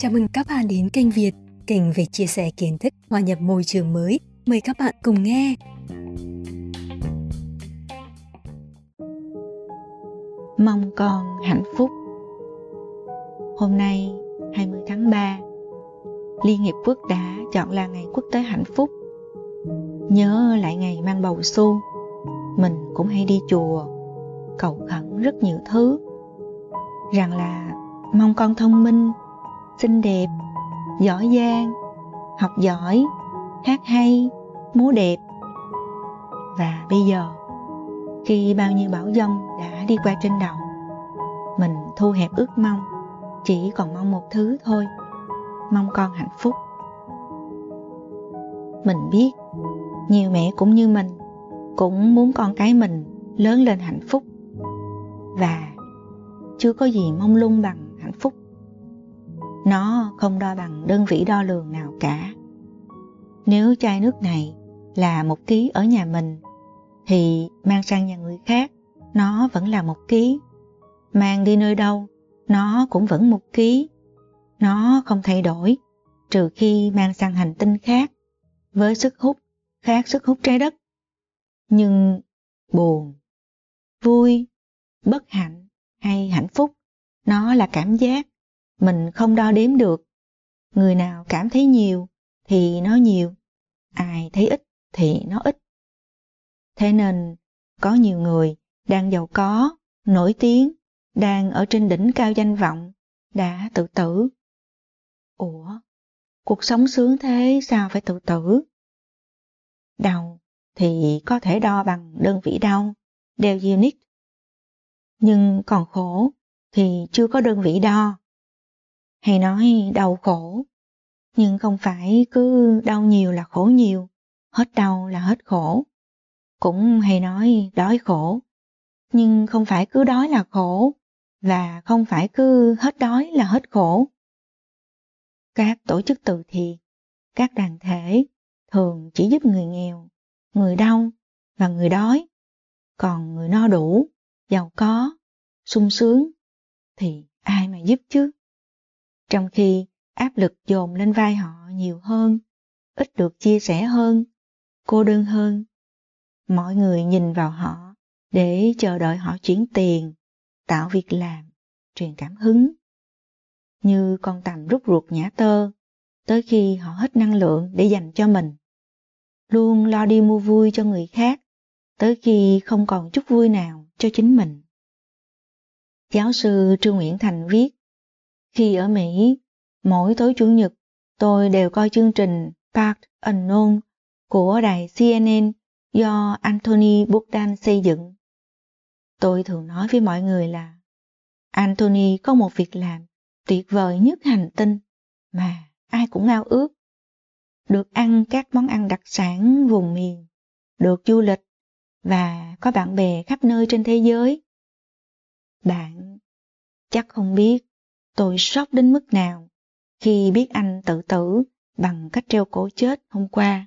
Chào mừng các bạn đến kênh Việt, kênh về chia sẻ kiến thức hòa nhập môi trường mới. Mời các bạn cùng nghe. Mong con hạnh phúc Hôm nay 20 tháng 3 Liên Hiệp Quốc đã chọn là ngày quốc tế hạnh phúc Nhớ lại ngày mang bầu xu Mình cũng hay đi chùa Cầu khẩn rất nhiều thứ Rằng là mong con thông minh xinh đẹp, giỏi giang, học giỏi, hát hay, múa đẹp. Và bây giờ, khi bao nhiêu bão giông đã đi qua trên đầu, mình thu hẹp ước mong, chỉ còn mong một thứ thôi, mong con hạnh phúc. Mình biết, nhiều mẹ cũng như mình, cũng muốn con cái mình lớn lên hạnh phúc. Và chưa có gì mong lung bằng nó không đo bằng đơn vị đo lường nào cả. Nếu chai nước này là một ký ở nhà mình, thì mang sang nhà người khác, nó vẫn là một ký. Mang đi nơi đâu, nó cũng vẫn một ký. Nó không thay đổi, trừ khi mang sang hành tinh khác, với sức hút khác sức hút trái đất. Nhưng buồn, vui, bất hạnh hay hạnh phúc, nó là cảm giác mình không đo đếm được. Người nào cảm thấy nhiều thì nó nhiều, ai thấy ít thì nó ít. Thế nên có nhiều người đang giàu có, nổi tiếng, đang ở trên đỉnh cao danh vọng, đã tự tử. Ủa, cuộc sống sướng thế sao phải tự tử? Đau thì có thể đo bằng đơn vị đau, đeo unit. Nhưng còn khổ thì chưa có đơn vị đo hay nói đau khổ. Nhưng không phải cứ đau nhiều là khổ nhiều, hết đau là hết khổ. Cũng hay nói đói khổ, nhưng không phải cứ đói là khổ, và không phải cứ hết đói là hết khổ. Các tổ chức từ thiện, các đoàn thể thường chỉ giúp người nghèo, người đau và người đói. Còn người no đủ, giàu có, sung sướng thì ai mà giúp chứ? Trong khi áp lực dồn lên vai họ nhiều hơn, ít được chia sẻ hơn, cô đơn hơn. Mọi người nhìn vào họ để chờ đợi họ chuyển tiền, tạo việc làm, truyền cảm hứng. Như con tầm rút ruột nhã tơ, tới khi họ hết năng lượng để dành cho mình. Luôn lo đi mua vui cho người khác, tới khi không còn chút vui nào cho chính mình. Giáo sư Trương Nguyễn Thành viết, khi ở Mỹ, mỗi tối Chủ nhật tôi đều coi chương trình Part Unknown của đài CNN do Anthony Bourdain xây dựng. Tôi thường nói với mọi người là Anthony có một việc làm tuyệt vời nhất hành tinh mà ai cũng ao ước. Được ăn các món ăn đặc sản vùng miền, được du lịch và có bạn bè khắp nơi trên thế giới. Bạn chắc không biết Tôi sốc đến mức nào khi biết anh tự tử bằng cách treo cổ chết hôm qua.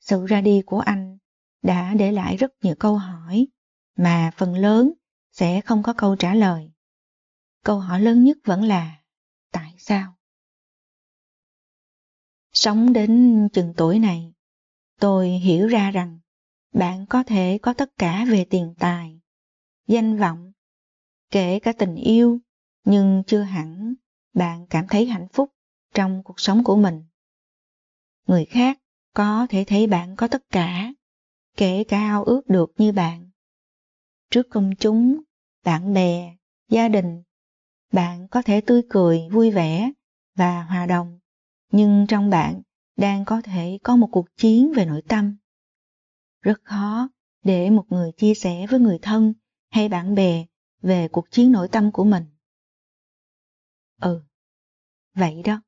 Sự ra đi của anh đã để lại rất nhiều câu hỏi mà phần lớn sẽ không có câu trả lời. Câu hỏi lớn nhất vẫn là tại sao? Sống đến chừng tuổi này, tôi hiểu ra rằng bạn có thể có tất cả về tiền tài, danh vọng, kể cả tình yêu nhưng chưa hẳn bạn cảm thấy hạnh phúc trong cuộc sống của mình. Người khác có thể thấy bạn có tất cả, kể cả ao ước được như bạn. Trước công chúng, bạn bè, gia đình, bạn có thể tươi cười, vui vẻ và hòa đồng, nhưng trong bạn đang có thể có một cuộc chiến về nội tâm. Rất khó để một người chia sẻ với người thân hay bạn bè về cuộc chiến nội tâm của mình. Ừ, vậy đó.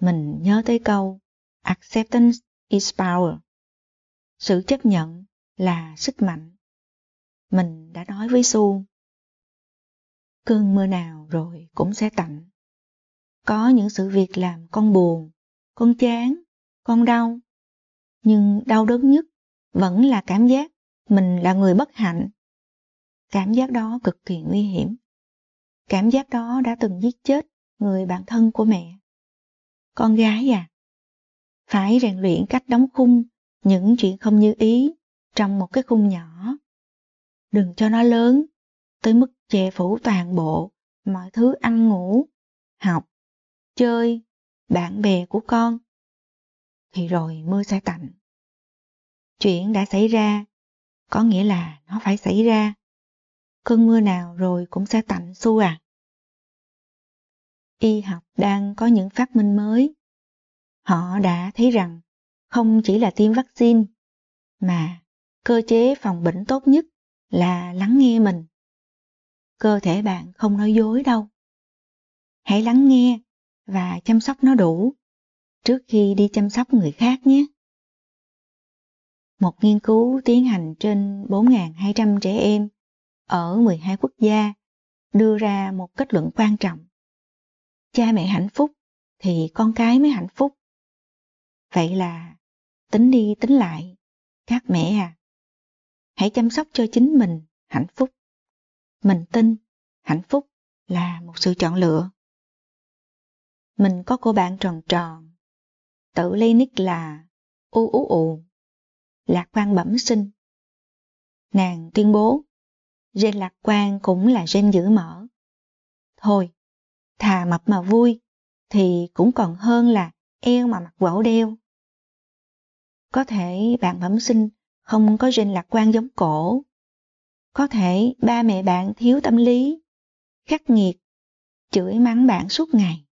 Mình nhớ tới câu Acceptance is power. Sự chấp nhận là sức mạnh. Mình đã nói với Su. Cơn mưa nào rồi cũng sẽ tạnh. Có những sự việc làm con buồn, con chán, con đau. Nhưng đau đớn nhất vẫn là cảm giác mình là người bất hạnh. Cảm giác đó cực kỳ nguy hiểm. Cảm giác đó đã từng giết chết người bạn thân của mẹ. Con gái à, phải rèn luyện cách đóng khung những chuyện không như ý trong một cái khung nhỏ. Đừng cho nó lớn tới mức che phủ toàn bộ mọi thứ ăn ngủ, học, chơi, bạn bè của con. Thì rồi mưa sẽ tạnh. Chuyện đã xảy ra, có nghĩa là nó phải xảy ra. Cơn mưa nào rồi cũng sẽ tạnh xu à. Y học đang có những phát minh mới. Họ đã thấy rằng không chỉ là tiêm vaccine, mà cơ chế phòng bệnh tốt nhất là lắng nghe mình. Cơ thể bạn không nói dối đâu. Hãy lắng nghe và chăm sóc nó đủ trước khi đi chăm sóc người khác nhé. Một nghiên cứu tiến hành trên 4.200 trẻ em ở 12 quốc gia đưa ra một kết luận quan trọng. Cha mẹ hạnh phúc thì con cái mới hạnh phúc. Vậy là tính đi tính lại, các mẹ à, hãy chăm sóc cho chính mình hạnh phúc. Mình tin hạnh phúc là một sự chọn lựa. Mình có cô bạn tròn tròn, tự lấy nick là u ú ù, lạc quan bẩm sinh. Nàng tuyên bố, gen lạc quan cũng là gen giữ mở. Thôi, thà mập mà vui, thì cũng còn hơn là eo mà mặc gỗ đeo. Có thể bạn bẩm sinh không có gen lạc quan giống cổ. Có thể ba mẹ bạn thiếu tâm lý, khắc nghiệt, chửi mắng bạn suốt ngày.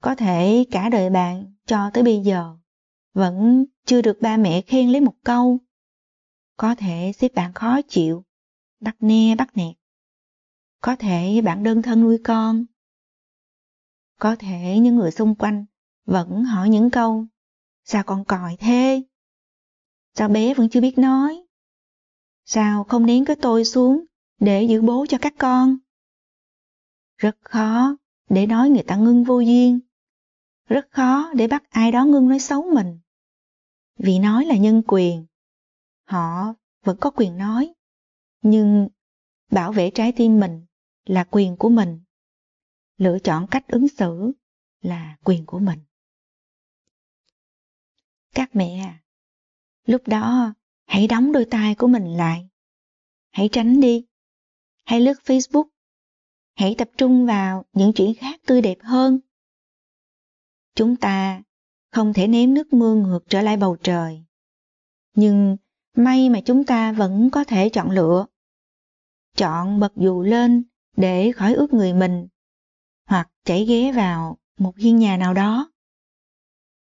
Có thể cả đời bạn cho tới bây giờ vẫn chưa được ba mẹ khen lấy một câu. Có thể xếp bạn khó chịu, bắt ne bắt nẹt. Có thể bạn đơn thân nuôi con. Có thể những người xung quanh vẫn hỏi những câu, Sao con còi thế? Sao bé vẫn chưa biết nói? Sao không nén cái tôi xuống để giữ bố cho các con? Rất khó để nói người ta ngưng vô duyên. Rất khó để bắt ai đó ngưng nói xấu mình. Vì nói là nhân quyền. Họ vẫn có quyền nói. Nhưng bảo vệ trái tim mình là quyền của mình. Lựa chọn cách ứng xử là quyền của mình. Các mẹ à, lúc đó hãy đóng đôi tay của mình lại. Hãy tránh đi. Hãy lướt Facebook. Hãy tập trung vào những chuyện khác tươi đẹp hơn. Chúng ta không thể ném nước mưa ngược trở lại bầu trời. Nhưng may mà chúng ta vẫn có thể chọn lựa. Chọn bật dù lên để khỏi ướt người mình, hoặc chảy ghé vào một hiên nhà nào đó.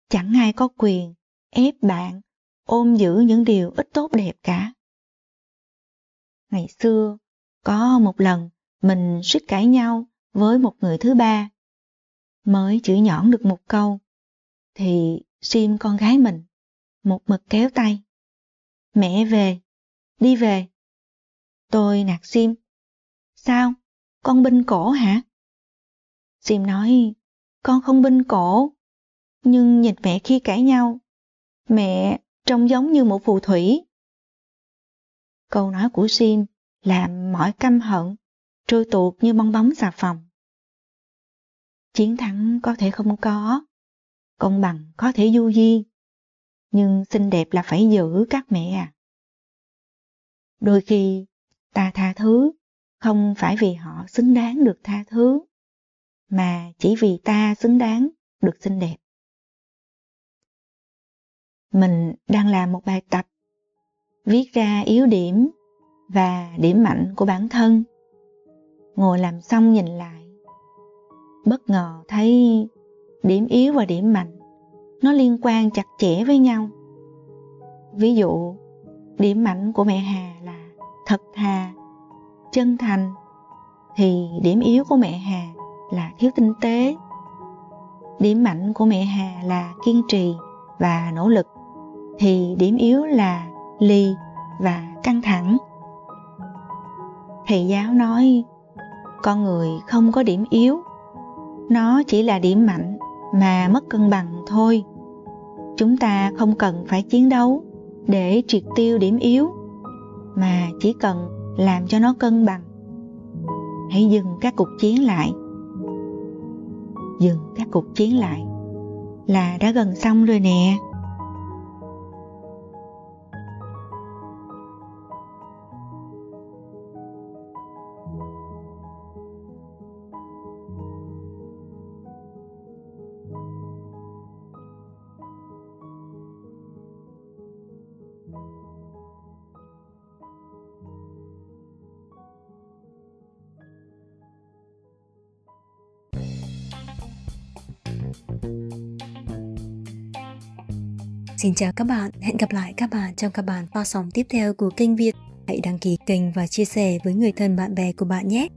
Chẳng ai có quyền ép bạn ôm giữ những điều ít tốt đẹp cả. Ngày xưa, có một lần mình suýt cãi nhau với một người thứ ba. Mới chửi nhõn được một câu, thì Sim con gái mình, một mực kéo tay. Mẹ về, đi về. Tôi nạt Sim. Sao, con binh cổ hả? Sim nói, con không binh cổ, nhưng nhìn mẹ khi cãi nhau Mẹ trông giống như một phù thủy. Câu nói của Sim làm mọi căm hận trôi tuột như bong bóng xà phòng. Chiến thắng có thể không có, công bằng có thể du di, nhưng xinh đẹp là phải giữ các mẹ à. Đôi khi ta tha thứ không phải vì họ xứng đáng được tha thứ, mà chỉ vì ta xứng đáng được xinh đẹp. Mình đang làm một bài tập viết ra yếu điểm và điểm mạnh của bản thân. Ngồi làm xong nhìn lại bất ngờ thấy điểm yếu và điểm mạnh nó liên quan chặt chẽ với nhau. Ví dụ điểm mạnh của mẹ hà thật thà, chân thành, thì điểm yếu của mẹ hà là thiếu tinh tế. Điểm mạnh của mẹ hà là kiên trì và nỗ lực, thì điểm yếu là ly và căng thẳng. Thầy giáo nói, con người không có điểm yếu, nó chỉ là điểm mạnh mà mất cân bằng thôi. Chúng ta không cần phải chiến đấu để triệt tiêu điểm yếu mà chỉ cần làm cho nó cân bằng. Hãy dừng các cuộc chiến lại. Dừng các cuộc chiến lại. Là đã gần xong rồi nè. Xin chào các bạn, hẹn gặp lại các bạn trong các bản phát sóng tiếp theo của kênh Việt. Hãy đăng ký kênh và chia sẻ với người thân bạn bè của bạn nhé.